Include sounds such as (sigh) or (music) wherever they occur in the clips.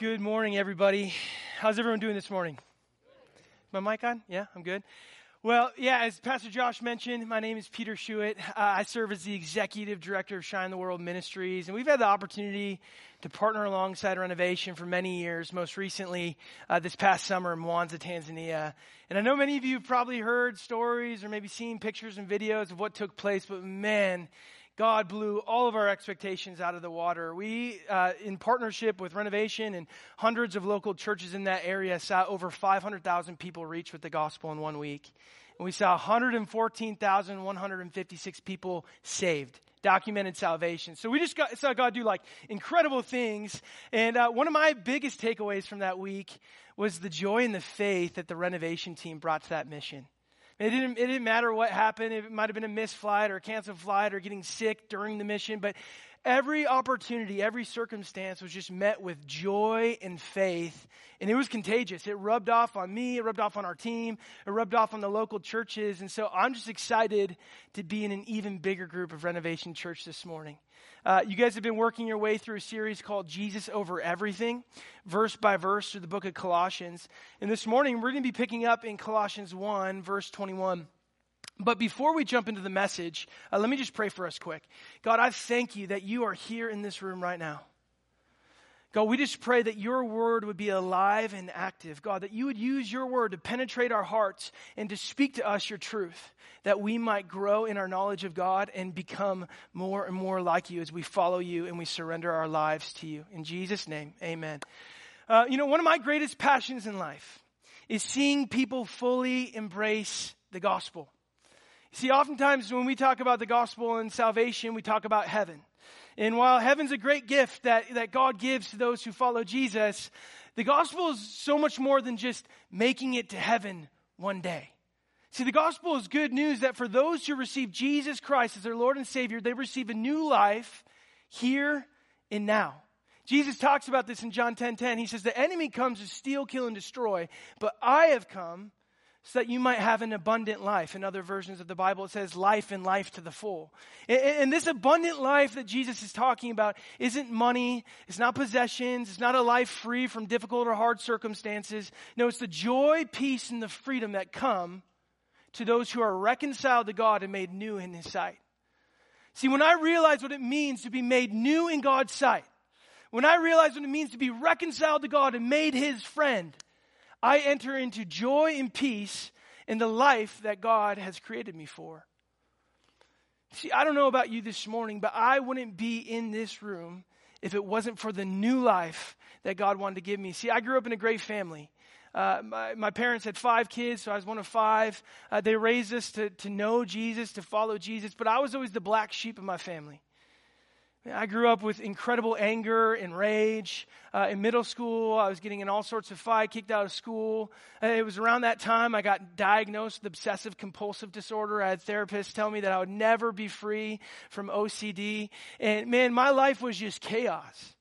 Good morning, everybody. How's everyone doing this morning? My mic on? Yeah, I'm good. Well, yeah, as Pastor Josh mentioned, my name is Peter Schuett. Uh, I serve as the executive director of Shine the World Ministries, and we've had the opportunity to partner alongside Renovation for many years, most recently uh, this past summer in Mwanza, Tanzania. And I know many of you have probably heard stories or maybe seen pictures and videos of what took place, but man, God blew all of our expectations out of the water. We, uh, in partnership with Renovation and hundreds of local churches in that area, saw over 500,000 people reach with the gospel in one week. And we saw 114,156 people saved documented salvation. So we just got, saw God do like incredible things. And uh, one of my biggest takeaways from that week was the joy and the faith that the renovation team brought to that mission. It didn't, it didn't matter what happened. It might have been a missed flight or a canceled flight or getting sick during the mission, but every opportunity, every circumstance was just met with joy and faith. And it was contagious. It rubbed off on me. It rubbed off on our team. It rubbed off on the local churches. And so I'm just excited to be in an even bigger group of Renovation Church this morning. Uh, you guys have been working your way through a series called Jesus Over Everything, verse by verse through the book of Colossians. And this morning, we're going to be picking up in Colossians 1, verse 21. But before we jump into the message, uh, let me just pray for us quick. God, I thank you that you are here in this room right now. God, we just pray that your word would be alive and active. God, that you would use your word to penetrate our hearts and to speak to us your truth, that we might grow in our knowledge of God and become more and more like you as we follow you and we surrender our lives to you. In Jesus' name, amen. Uh, you know, one of my greatest passions in life is seeing people fully embrace the gospel. See, oftentimes when we talk about the gospel and salvation, we talk about heaven. And while heaven's a great gift that, that God gives to those who follow Jesus, the gospel is so much more than just making it to heaven one day. See, the gospel is good news that for those who receive Jesus Christ as their Lord and Savior, they receive a new life here and now. Jesus talks about this in John 10:10. 10, 10. He says, "The enemy comes to steal, kill and destroy, but I have come so that you might have an abundant life. In other versions of the Bible, it says life and life to the full. And, this abundant life that Jesus is talking about isn't money, it's not possessions, it's not a life free from difficult or hard circumstances. No, it's the joy, peace, and the freedom that come to those who are reconciled to God and made new in His sight. See, when I realize what it means to be made new in God's sight, when I realize what it means to be reconciled to God and made His friend, I enter into joy and peace in the life that God has created me for. See, I don't know about you this morning, but I wouldn't be in this room if it wasn't for the new life that God wanted to give me. See, I grew up in a great family. Uh, my, my, parents had five kids, so I was one of five. Uh, they raised us to, to know Jesus, to follow Jesus, but I was always the black sheep of my family. I grew up with incredible anger and rage. Uh, in middle school, I was getting in all sorts of fight, kicked out of school. Uh, it was around that time I got diagnosed with obsessive compulsive disorder. I had therapists tell me that I would never be free from OCD. And man, my life was just chaos.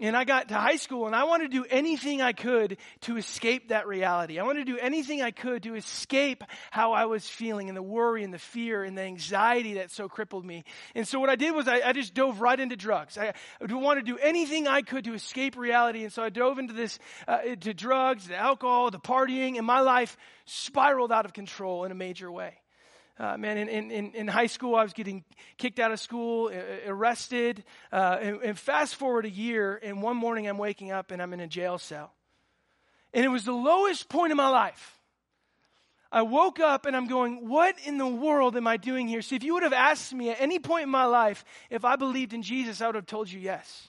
And I got to high school and I wanted to do anything I could to escape that reality. I wanted to do anything I could to escape how I was feeling and the worry and the fear and the anxiety that so crippled me. And so what I did was I, I just dove right into drugs. I, I wanted to do anything I could to escape reality. And so I dove into this, uh, drugs, the alcohol, the partying, and my life spiraled out of control in a major way. Uh, man, in, in, in high school, I was getting kicked out of school, arrested. Uh, and, and fast forward a year, and one morning I'm waking up and I'm in a jail cell. And it was the lowest point in my life. I woke up and I'm going, what in the world am I doing here? See, if you would have asked me at any point in my life if I believed in Jesus, I would have told you yes.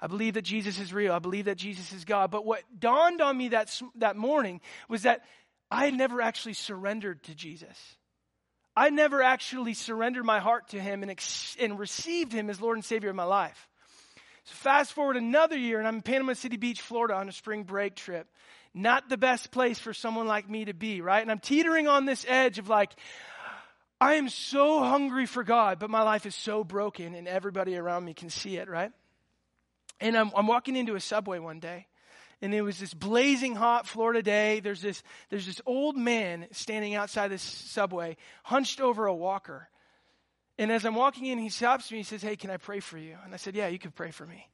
I believe that Jesus is real. I believe that Jesus is God. But what dawned on me that, that morning was that I had never actually surrendered to Jesus. I never actually surrendered my heart to Him and, ex- and received Him as Lord and Savior of my life. So fast forward another year, and I'm in Panama City Beach, Florida on a spring break trip. Not the best place for someone like me to be, right? And I'm teetering on this edge of like, I am so hungry for God, but my life is so broken, and everybody around me can see it, right? And I'm, I'm walking into a subway one day, and it was this blazing hot Florida day. There's this, there's this old man standing outside this subway, hunched over a walker. And as I'm walking in, he stops me. He says, Hey, can I pray for you? And I said, Yeah, you can pray for me.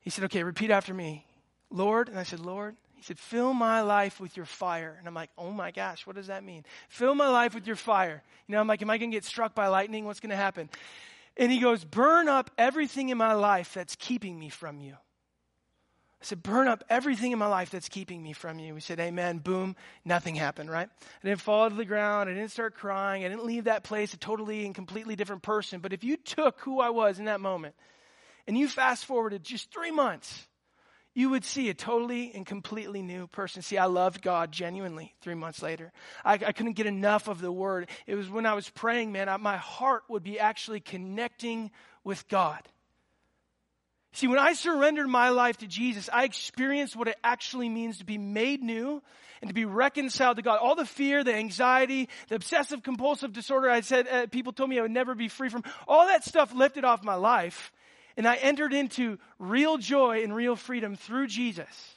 He said, Okay, repeat after me. Lord, and I said, Lord, he said, fill my life with your fire. And I'm like, oh my gosh, what does that mean? Fill my life with your fire. You know, I'm like, am I going to get struck by lightning? What's going to happen? And he goes, burn up everything in my life that's keeping me from you. I said, burn up everything in my life that's keeping me from you. We said, amen, boom, nothing happened, right? I didn't fall to the ground. I didn't start crying. I didn't leave that place a totally and completely different person. But if you took who I was in that moment and you fast forwarded just three months, you would see a totally and completely new person. See, I loved God genuinely three months later. I, I couldn't get enough of the word. It was when I was praying, man, I, my heart would be actually connecting with God. See, when I surrendered my life to Jesus, I experienced what it actually means to be made new and to be reconciled to God. All the fear, the anxiety, the obsessive compulsive disorder I said uh, people told me I would never be free from, all that stuff lifted off my life. And I entered into real joy and real freedom through Jesus.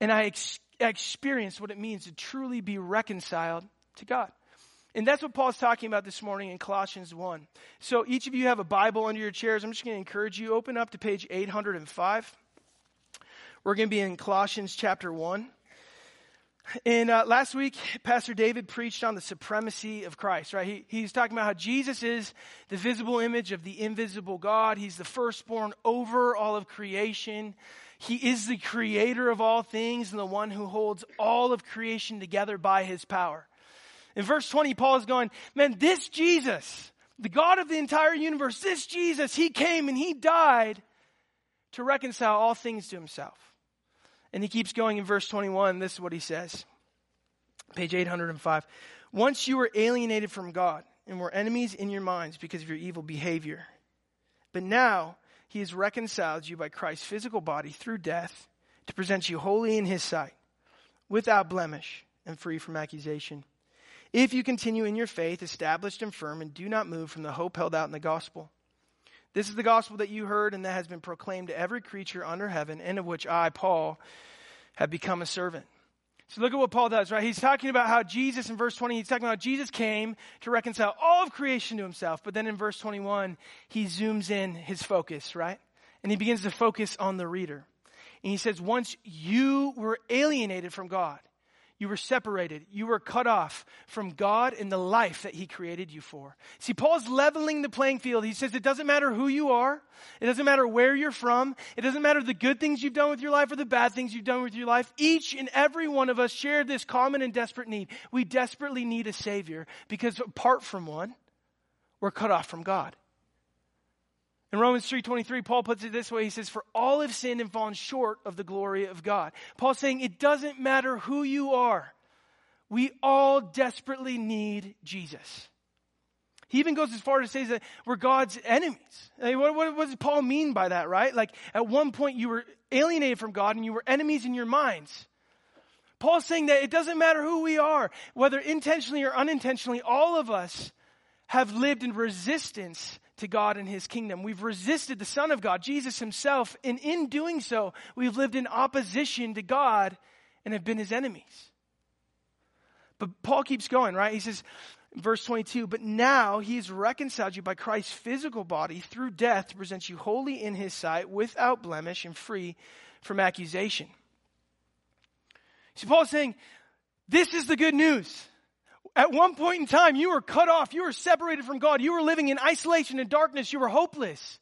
And I ex- experienced what it means to truly be reconciled to God. And that's what Paul's talking about this morning in Colossians 1. So each of you have a Bible under your chairs. I'm just going to encourage you, open up to page 805. We're going to be in Colossians chapter 1. And uh, last week, Pastor David preached on the supremacy of Christ, right? He, he's talking about how Jesus is the visible image of the invisible God. He's the firstborn over all of creation. He is the creator of all things and the one who holds all of creation together by his power. In verse 20, Paul is going, man, this Jesus, the God of the entire universe, this Jesus, he came and he died to reconcile all things to himself. And he keeps going in verse 21. This is what he says. Page 805. Once you were alienated from God and were enemies in your minds because of your evil behavior. But now he has reconciled you by Christ's physical body through death to present you holy in his sight, without blemish and free from accusation if you continue in your faith, established and firm, and do not move from the hope held out in the gospel. This is the gospel that you heard and that has been proclaimed to every creature under heaven, and of which I, Paul, have become a servant. So look at what Paul does, right? He's talking about how Jesus, in verse 20, he's talking about Jesus came to reconcile all of creation to himself. But then in verse 21, he zooms in his focus, right? And he begins to focus on the reader. And he says, once you were alienated from God, you were separated. You were cut off from God and the life that He created you for. See, Paul's leveling the playing field. He says it doesn't matter who you are. It doesn't matter where you're from. It doesn't matter the good things you've done with your life or the bad things you've done with your life. Each and every one of us share this common and desperate need. We desperately need a Savior because apart from one, we're cut off from God. In Romans 3:23, Paul puts it this way. He says, "For all have sinned and fallen short of the glory of God." Paul's saying it doesn't matter who you are. We all desperately need Jesus. He even goes as far to say that we're God's enemies. What, what, what does Paul mean by that, right? Like, at one point you were alienated from God and you were enemies in your minds. Paul's saying that it doesn't matter who we are, whether intentionally or unintentionally, all of us have lived in resistance to God and His kingdom. We've resisted the Son of God, Jesus Himself, and in doing so, we've lived in opposition to God and have been His enemies. But Paul keeps going, right? He says, verse 22, but now He has reconciled you by Christ's physical body through death to present you holy in His sight, without blemish and free from accusation. See, Paul's saying, this is the good news. At one point in time, you were cut off. You were separated from God. You were living in isolation and darkness. You were hopeless.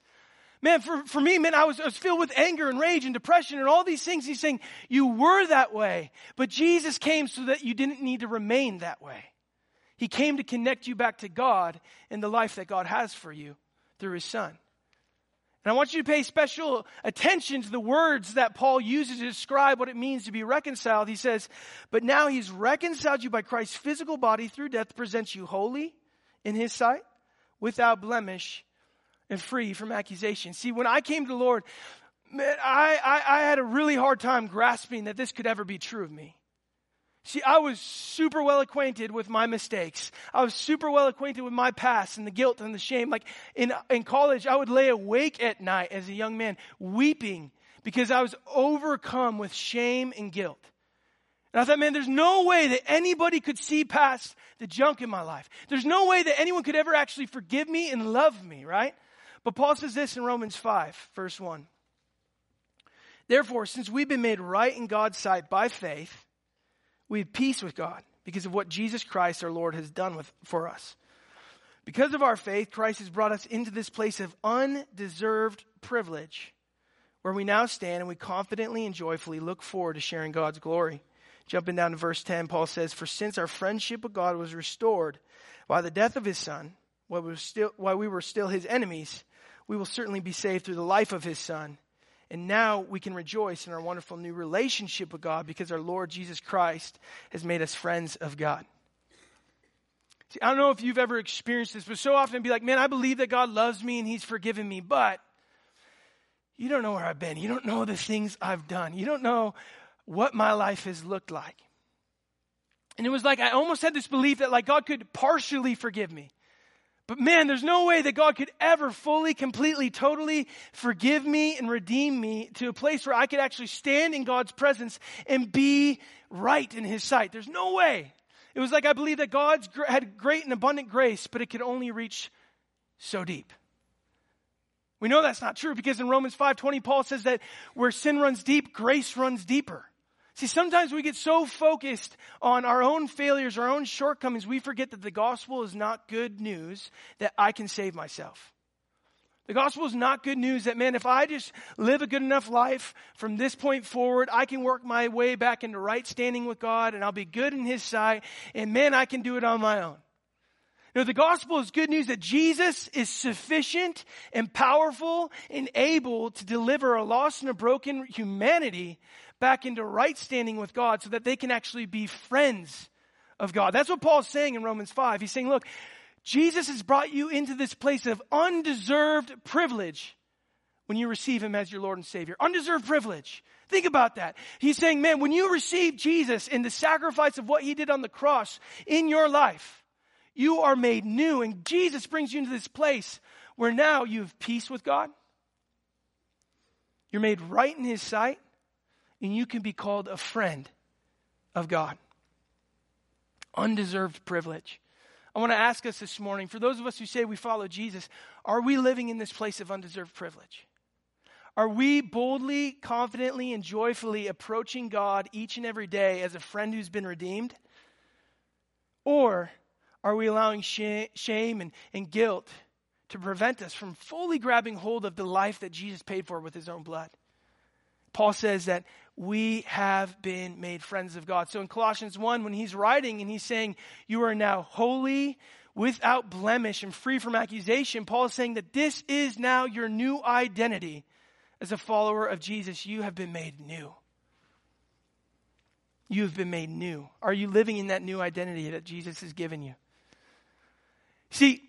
Man, for, for me, man, I was, I was filled with anger and rage and depression and all these things. He's saying, you were that way, but Jesus came so that you didn't need to remain that way. He came to connect you back to God and the life that God has for you through His Son. And I want you to pay special attention to the words that Paul uses to describe what it means to be reconciled. He says, But now he's reconciled you by Christ's physical body through death, presents you holy in his sight, without blemish, and free from accusation. See, when I came to the Lord, man, I, I, I had a really hard time grasping that this could ever be true of me. See, I was super well acquainted with my mistakes. I was super well acquainted with my past and the guilt and the shame. Like in, in college, I would lay awake at night as a young man weeping because I was overcome with shame and guilt. And I thought, man, there's no way that anybody could see past the junk in my life. There's no way that anyone could ever actually forgive me and love me, right? But Paul says this in Romans 5, verse 1. Therefore, since we've been made right in God's sight by faith, we have peace with God because of what Jesus Christ our Lord has done with, for us. Because of our faith, Christ has brought us into this place of undeserved privilege where we now stand and we confidently and joyfully look forward to sharing God's glory. Jumping down to verse 10, Paul says, For since our friendship with God was restored by the death of his son, while we were still, while we were still his enemies, we will certainly be saved through the life of his son. And now we can rejoice in our wonderful new relationship with God because our Lord Jesus Christ has made us friends of God. See, I don't know if you've ever experienced this, but so often I'd be like, man, I believe that God loves me and he's forgiven me, but you don't know where I've been. You don't know the things I've done. You don't know what my life has looked like. And it was like I almost had this belief that like God could partially forgive me. But man, there's no way that God could ever fully, completely, totally forgive me and redeem me to a place where I could actually stand in God's presence and be right in His sight. There's no way. It was like I believe that God had great and abundant grace, but it could only reach so deep. We know that's not true because in Romans 5:20 Paul says that where sin runs deep, grace runs deeper. See, sometimes we get so focused on our own failures, our own shortcomings, we forget that the gospel is not good news that I can save myself. The gospel is not good news that, man, if I just live a good enough life from this point forward, I can work my way back into right standing with God and I'll be good in His sight, and man, I can do it on my own. No, the gospel is good news that Jesus is sufficient and powerful and able to deliver a lost and a broken humanity back into right standing with God so that they can actually be friends of God. That's what Paul's saying in Romans 5. He's saying, look, Jesus has brought you into this place of undeserved privilege when you receive him as your Lord and Savior. Undeserved privilege. Think about that. He's saying, man, when you receive Jesus in the sacrifice of what he did on the cross in your life, you are made new and Jesus brings you into this place where now you have peace with God. You're made right in his sight and you can be called a friend of God. Undeserved privilege. I want to ask us this morning, for those of us who say we follow Jesus, are we living in this place of undeserved privilege? Are we boldly, confidently, and joyfully approaching God each and every day as a friend who's been redeemed? Or are we allowing shame and, and guilt to prevent us from fully grabbing hold of the life that Jesus paid for with his own blood? Paul says that we have been made friends of God. So in Colossians 1, when he's writing and he's saying, You are now holy, without blemish, and free from accusation, Paul is saying that this is now your new identity. As a follower of Jesus, you have been made new. You have been made new. Are you living in that new identity that Jesus has given you? See,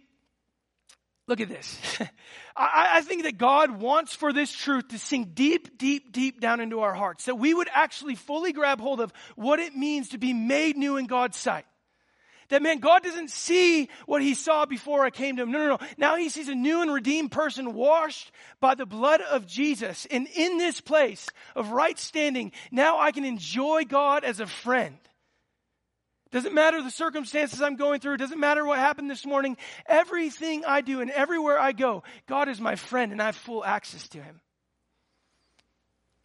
Look at this. (laughs) I, I, think that God wants for this truth to sink deep, deep, deep down into our hearts. That we would actually fully grab hold of what it means to be made new in God's sight. That man, God doesn't see what he saw before I came to him. No, no, no. Now he sees a new and redeemed person washed by the blood of Jesus. And in this place of right standing, now I can enjoy God as a friend. Doesn't matter the circumstances I'm going through. Doesn't matter what happened this morning. Everything I do and everywhere I go, God is my friend and I have full access to him.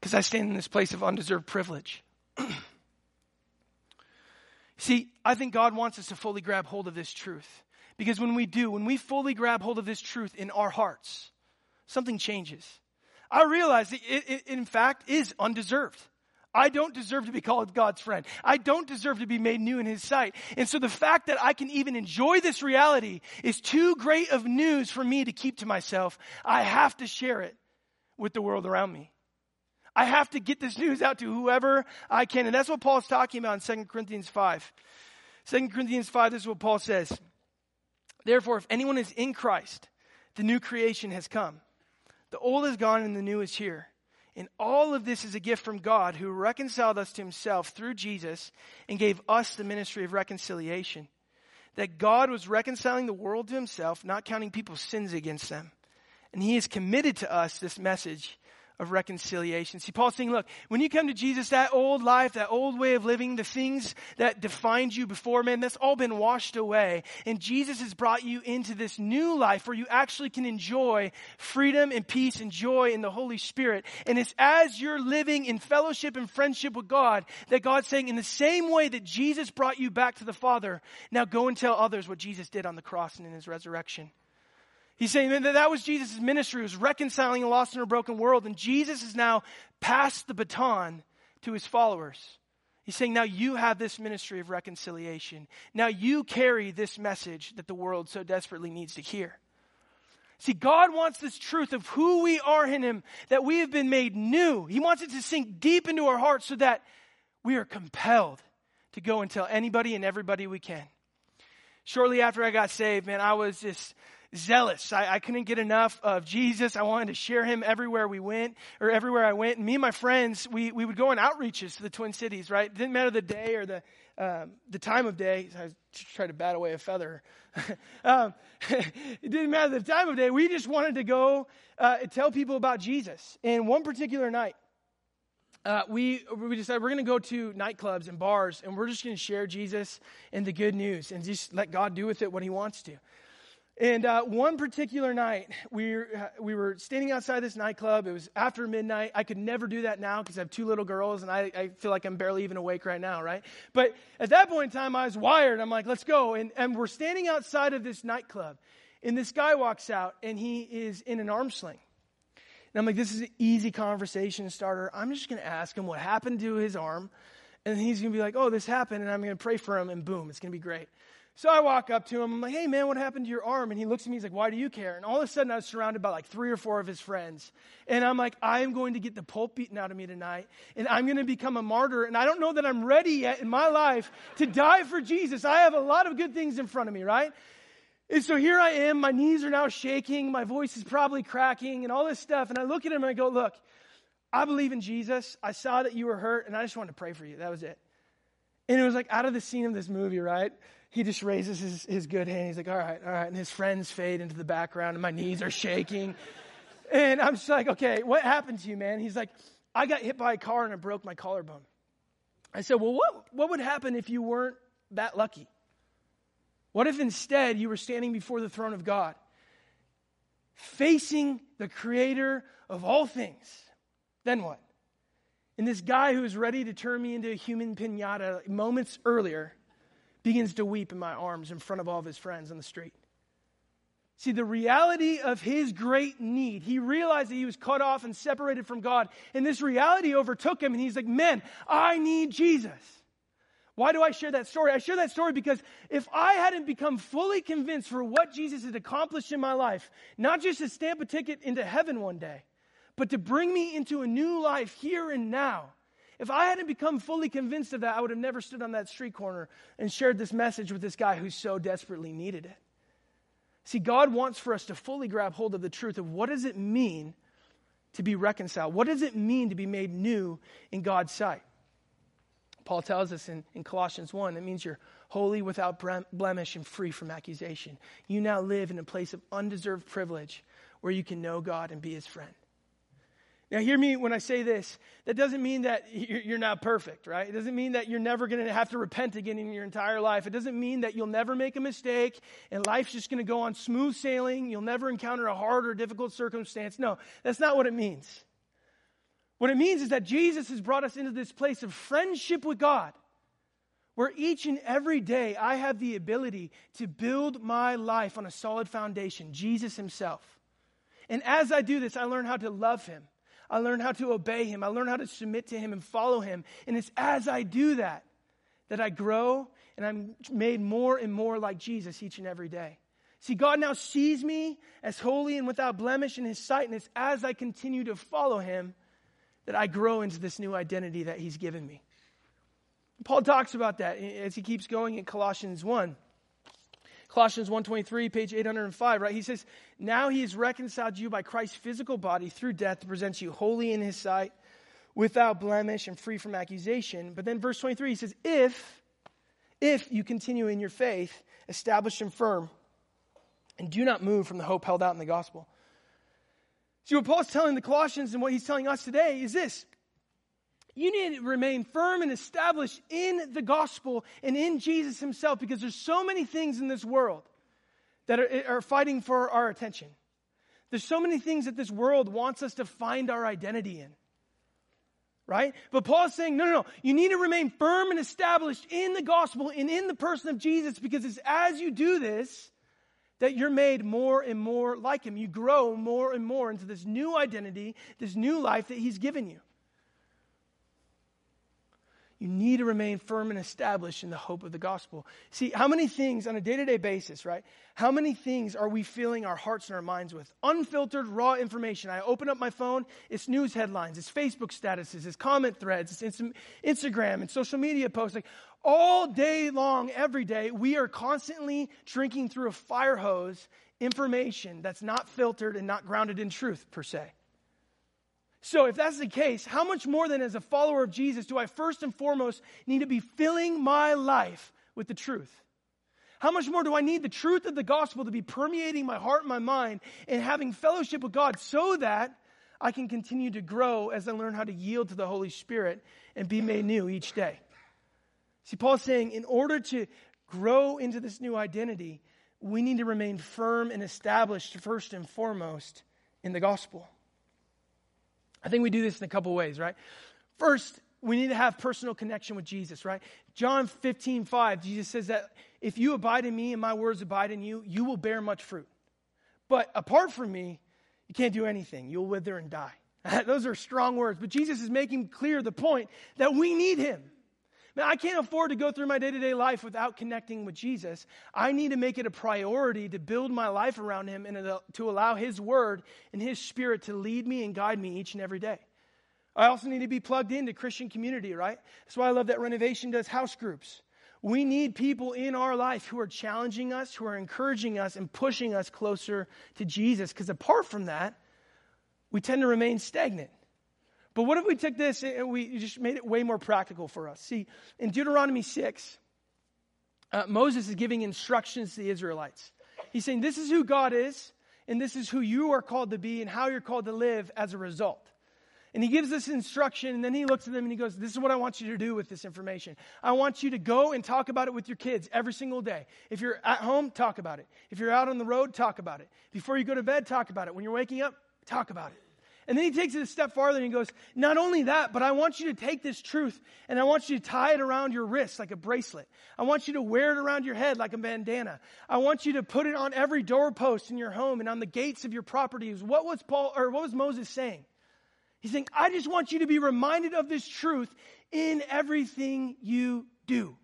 Because I stand in this place of undeserved privilege. (clears throat) See, I think God wants us to fully grab hold of this truth. Because when we do, when we fully grab hold of this truth in our hearts, something changes. I realize that it, it in fact is undeserved. I don't deserve to be called God's friend. I don't deserve to be made new in His sight. And so the fact that I can even enjoy this reality is too great of news for me to keep to myself. I have to share it with the world around me. I have to get this news out to whoever I can. And that's what Paul's talking about in 2 Corinthians 5. 2 Corinthians 5, this is what Paul says. Therefore, if anyone is in Christ, the new creation has come. The old is gone and the new is here. And all of this is a gift from God who reconciled us to himself through Jesus and gave us the ministry of reconciliation. That God was reconciling the world to himself, not counting people's sins against them. And he has committed to us this message of reconciliation. See, Paul's saying, look, when you come to Jesus, that old life, that old way of living, the things that defined you before, man, that's all been washed away. And Jesus has brought you into this new life where you actually can enjoy freedom and peace and joy in the Holy Spirit. And it's as you're living in fellowship and friendship with God that God's saying, in the same way that Jesus brought you back to the Father, now go and tell others what Jesus did on the cross and in his resurrection. He's saying that that was Jesus' ministry, was reconciling a lost and a broken world. And Jesus has now passed the baton to his followers. He's saying, now you have this ministry of reconciliation. Now you carry this message that the world so desperately needs to hear. See, God wants this truth of who we are in Him, that we have been made new. He wants it to sink deep into our hearts so that we are compelled to go and tell anybody and everybody we can. Shortly after I got saved, man, I was just zealous. I, I, couldn't get enough of Jesus. I wanted to share him everywhere we went or everywhere I went. And me and my friends, we, we would go on outreaches to the Twin Cities, right? It didn't matter the day or the, um, the time of day. I tried to bat away a feather. (laughs) um, (laughs) it didn't matter the time of day. We just wanted to go uh, tell people about Jesus. And one particular night, uh, we, we decided we're going to go to nightclubs and bars and we're just going to share Jesus and the good news and just let God do with it what he wants to. And uh, one particular night, we, uh, we were standing outside this nightclub. It was after midnight. I could never do that now because I have two little girls and I, I, feel like I'm barely even awake right now, right? But at that point in time, I was wired. I'm like, let's go. And, and we're standing outside of this nightclub. And this guy walks out and he is in an arm sling. And I'm like, this is an easy conversation starter. I'm just going to ask him what happened to his arm. And he's going to be like, oh, this happened. And I'm going to pray for him. And boom, it's going to be great. So I walk up to him. I'm like, hey, man, what happened to your arm? And he looks at me. He's like, why do you care? And all of a sudden, I was surrounded by like three or four of his friends. And I'm like, I am going to get the pulp beaten out of me tonight. And I'm going to become a martyr. And I don't know that I'm ready yet in my life to die for Jesus. I have a lot of good things in front of me, right? And so here I am. My knees are now shaking. My voice is probably cracking and all this stuff. And I look at him and I go, look, I believe in Jesus. I saw that you were hurt and I just wanted to pray for you. That was it. And it was like out of the scene of this movie, right? He just raises his, his good hand. He's like, all right, all right. And his friends fade into the background and my knees are shaking. and I'm just like, okay, what happened to you, man? He's like, I got hit by a car and I broke my collarbone. I said, well, what, what would happen if you weren't that lucky? What if instead you were standing before the throne of God, facing the creator of all things? Then what? And this guy who was ready to turn me into a human pinata moments earlier begins to weep in my arms in front of all of his friends on the street. See, the reality of his great need, he realized that he was cut off and separated from God, and this reality overtook him, and he's like, Man, I need Jesus. Why do I share that story? I share that story because if I hadn't become fully convinced for what Jesus had accomplished in my life, not just to stamp a ticket into heaven one day, but to bring me into a new life here and now, if I hadn't become fully convinced of that, I would have never stood on that street corner and shared this message with this guy who so desperately needed it. See, God wants for us to fully grab hold of the truth of what does it mean to be reconciled? What does it mean to be made new in God's sight? Paul tells us in, in Colossians 1, it means you're holy without blemish and free from accusation. You now live in a place of undeserved privilege where you can know God and be his friend. Now, hear me when I say this. That doesn't mean that you're not perfect, right? It doesn't mean that you're never going to have to repent again in your entire life. It doesn't mean that you'll never make a mistake and life's just going to go on smooth sailing. You'll never encounter a hard or difficult circumstance. No, that's not what it means. What it means is that Jesus has brought us into this place of friendship with God, where each and every day I have the ability to build my life on a solid foundation, Jesus Himself. And as I do this, I learn how to love Him I learn how to obey him. I learn how to submit to him and follow him. And it's as I do that that I grow and I'm made more and more like Jesus each and every day. See, God now sees me as holy and without blemish in his sight, and it's as I continue to follow him that I grow into this new identity that he's given me. Paul talks about that as he keeps going in Colossians 1. Colossians 1.23, page 805, right? He says, Now he has reconciled you by Christ's physical body through death to present you holy in his sight, without blemish and free from accusation. But then verse 23, he says, If, if you continue in your faith, established and firm, and do not move from the hope held out in the gospel. See, what Paul's telling the Colossians and what he's telling us today is this. You need to remain firm and established in the gospel and in Jesus himself because there's so many things in this world that are, are fighting for our attention. There's so many things that this world wants us to find our identity in. Right? But Paul's saying, no, no, no. You need to remain firm and established in the gospel and in the person of Jesus because it's as you do this that you're made more and more like him. You grow more and more into this new identity, this new life that he's given you. You need to remain firm and established in the hope of the gospel. See, how many things on a day to day basis, right? How many things are we filling our hearts and our minds with? Unfiltered, raw information. I open up my phone, it's news headlines, it's Facebook statuses, it's comment threads, it's Instagram and social media posts. Like all day long, every day, we are constantly drinking through a fire hose information that's not filtered and not grounded in truth, per se. So, if that's the case, how much more than as a follower of Jesus do I first and foremost need to be filling my life with the truth? How much more do I need the truth of the gospel to be permeating my heart and my mind and having fellowship with God so that I can continue to grow as I learn how to yield to the Holy Spirit and be made new each day? See, Paul's saying in order to grow into this new identity, we need to remain firm and established first and foremost in the gospel. I think we do this in a couple ways, right? First, we need to have personal connection with Jesus, right? John 15, 5, Jesus says that if you abide in me and my words abide in you, you will bear much fruit. But apart from me, you can't do anything. You'll wither and die. (laughs) Those are strong words, but Jesus is making clear the point that we need him. Man, I can't afford to go through my day to day life without connecting with Jesus. I need to make it a priority to build my life around Him and to allow His Word and His Spirit to lead me and guide me each and every day. I also need to be plugged into Christian community, right? That's why I love that Renovation does house groups. We need people in our life who are challenging us, who are encouraging us, and pushing us closer to Jesus. Because apart from that, we tend to remain stagnant. But what if we took this and we just made it way more practical for us? See, in Deuteronomy 6, uh, Moses is giving instructions to the Israelites. He's saying, This is who God is, and this is who you are called to be, and how you're called to live as a result. And he gives this instruction, and then he looks at them and he goes, This is what I want you to do with this information. I want you to go and talk about it with your kids every single day. If you're at home, talk about it. If you're out on the road, talk about it. Before you go to bed, talk about it. When you're waking up, talk about it. And then he takes it a step farther and he goes, Not only that, but I want you to take this truth and I want you to tie it around your wrist like a bracelet. I want you to wear it around your head like a bandana. I want you to put it on every doorpost in your home and on the gates of your properties. What was Paul or what was Moses saying? He's saying, I just want you to be reminded of this truth in everything you do.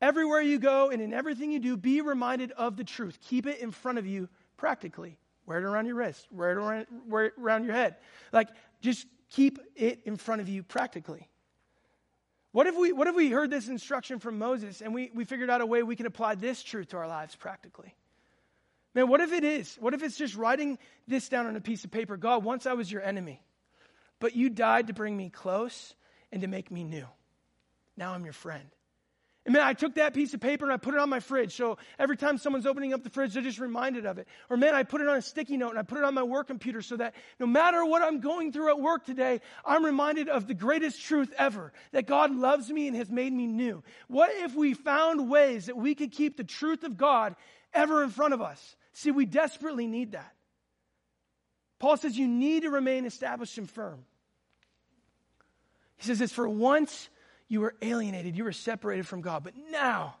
Everywhere you go and in everything you do, be reminded of the truth. Keep it in front of you practically. Wear it around your wrist, wear it around, wear it around your head. Like, just keep it in front of you practically. What if we, what if we heard this instruction from Moses and we, we figured out a way we can apply this truth to our lives practically? Man, what if it is? What if it's just writing this down on a piece of paper? God, once I was your enemy, but you died to bring me close and to make me new. Now I'm your friend. And man, I took that piece of paper and I put it on my fridge. So every time someone's opening up the fridge, they're just reminded of it. Or man, I put it on a sticky note and I put it on my work computer so that no matter what I'm going through at work today, I'm reminded of the greatest truth ever that God loves me and has made me new. What if we found ways that we could keep the truth of God ever in front of us? See, we desperately need that. Paul says you need to remain established and firm. He says this for once you were alienated, you were separated from God. But now,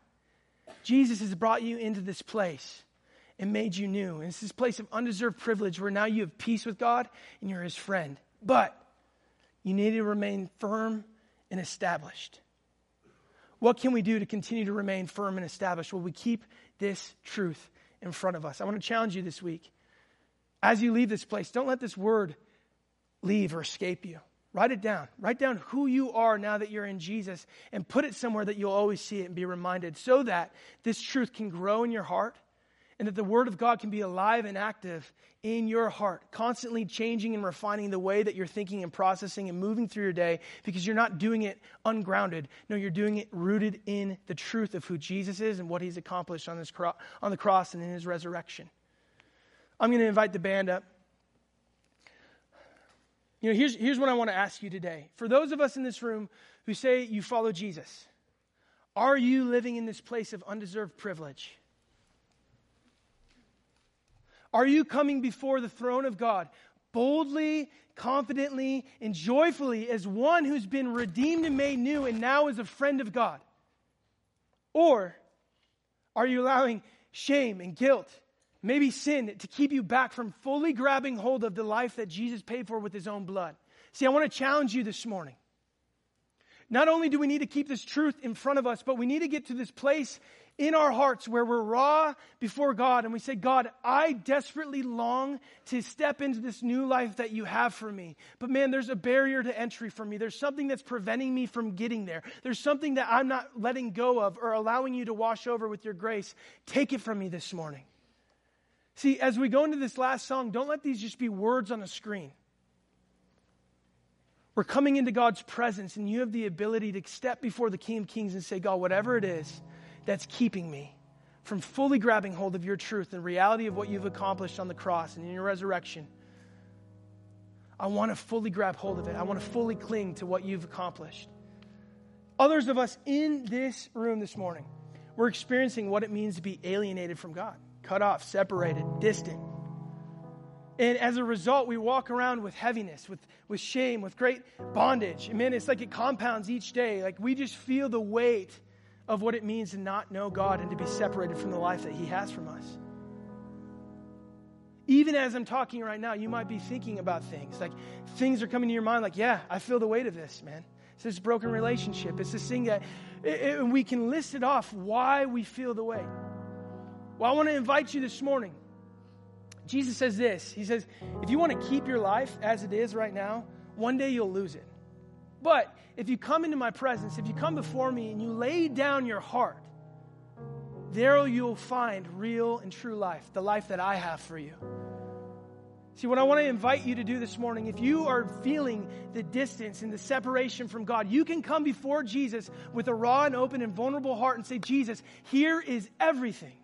Jesus has brought you into this place and made you new. And it's this place of undeserved privilege where now you have peace with God and you're his friend. But you need to remain firm and established. What can we do to continue to remain firm and established? Well, we keep this truth in front of us. I want to challenge you this week. As you leave this place, don't let this word leave or escape you. Write it down. Write down who you are now that you're in Jesus and put it somewhere that you'll always see it and be reminded so that this truth can grow in your heart and that the Word of God can be alive and active in your heart, constantly changing and refining the way that you're thinking and processing and moving through your day because you're not doing it ungrounded. No, you're doing it rooted in the truth of who Jesus is and what He's accomplished on, this cro- on the cross and in His resurrection. I'm going to invite the band up. You know, here's, here's what I want to ask you today. For those of us in this room who say you follow Jesus, are you living in this place of undeserved privilege? Are you coming before the throne of God boldly, confidently, and joyfully as one who's been redeemed and made new and now is a friend of God? Or are you allowing shame and guilt, maybe sin, to keep you back from fully grabbing hold of the life that Jesus paid for with his own blood? See, I want to challenge you this morning. Not only do we need to keep this truth in front of us, but we need to get to this place in our hearts where we're raw before God and we say, God, I desperately long to step into this new life that you have for me. But man, there's a barrier to entry for me. There's something that's preventing me from getting there. There's something that I'm not letting go of or allowing you to wash over with your grace. Take it from me this morning. See, as we go into this last song, don't let these just be words on a screen. We're coming into God's presence, and you have the ability to step before the King of Kings and say, God, whatever it is, that's keeping me from fully grabbing hold of your truth and reality of what you've accomplished on the cross and in your resurrection. I want to fully grab hold of it. I want to fully cling to what you've accomplished. Others of us in this room this morning, we're experiencing what it means to be alienated from God, cut off, separated, distant. And as a result, we walk around with heaviness, with, with shame, with great bondage. And man, it's like it compounds each day. Like we just feel the weight of what it means to not know God and to be separated from the life that He has from us. Even as I'm talking right now, you might be thinking about things. Like things are coming to your mind, like, yeah, I feel the weight of this, man. It's this broken relationship. It's this thing that it, it, we can list it off why we feel the way. Well, I want to invite you this morning. Jesus says this He says, if you want to keep your life as it is right now, one day you'll lose it. But if you come into my presence, if you come before me and you lay down your heart, there you'll find real and true life, the life that I have for you. See, what I want to invite you to do this morning, if you are feeling the distance and the separation from God, you can come before Jesus with a raw and open and vulnerable heart and say, Jesus, here is everything.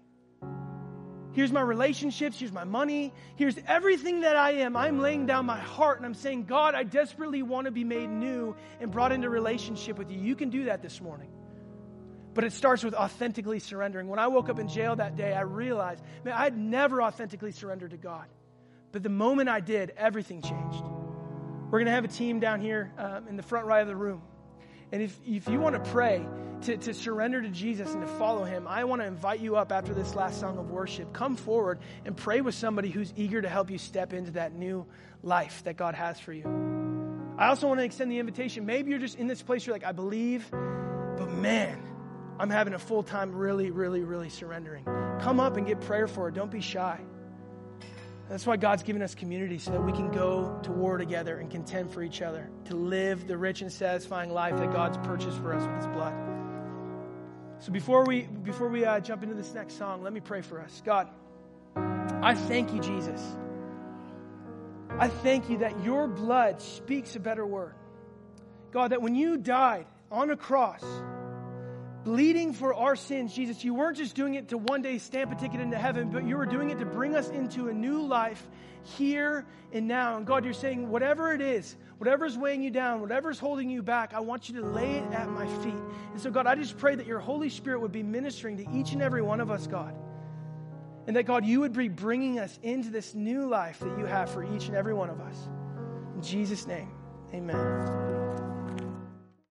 Here's my relationships. Here's my money. Here's everything that I am. I'm laying down my heart and I'm saying, God, I desperately want to be made new and brought into relationship with you. You can do that this morning. But it starts with authentically surrendering. When I woke up in jail that day, I realized, man, I'd never authentically surrendered to God. But the moment I did, everything changed. We're going to have a team down here um, in the front right of the room. And if, if you want to pray to, to surrender to Jesus and to follow him, I want to invite you up after this last song of worship. Come forward and pray with somebody who's eager to help you step into that new life that God has for you. I also want to extend the invitation. Maybe you're just in this place, you're like, I believe, but man, I'm having a full time, really, really, really surrendering. Come up and get prayer for it. Don't be shy. That's why God's given us community so that we can go to war together and contend for each other, to live the rich and satisfying life that God's purchased for us with His blood. So before we before we uh, jump into this next song, let me pray for us. God, I thank you, Jesus. I thank you that your blood speaks a better word. God, that when you died on a cross, bleeding for our sins, Jesus, you weren't just doing it to one day stamp a ticket into heaven, but you were doing it to bring us into a new life here and now. And God, you're saying, whatever it is, whatever's weighing you down, whatever's holding you back, I want you to lay it at my feet. And so, God, I just pray that your Holy Spirit would be ministering to each and every one of us, God. And that, God, you would be bringing us into this new life that you have for each and every one of us. In Jesus' name, amen.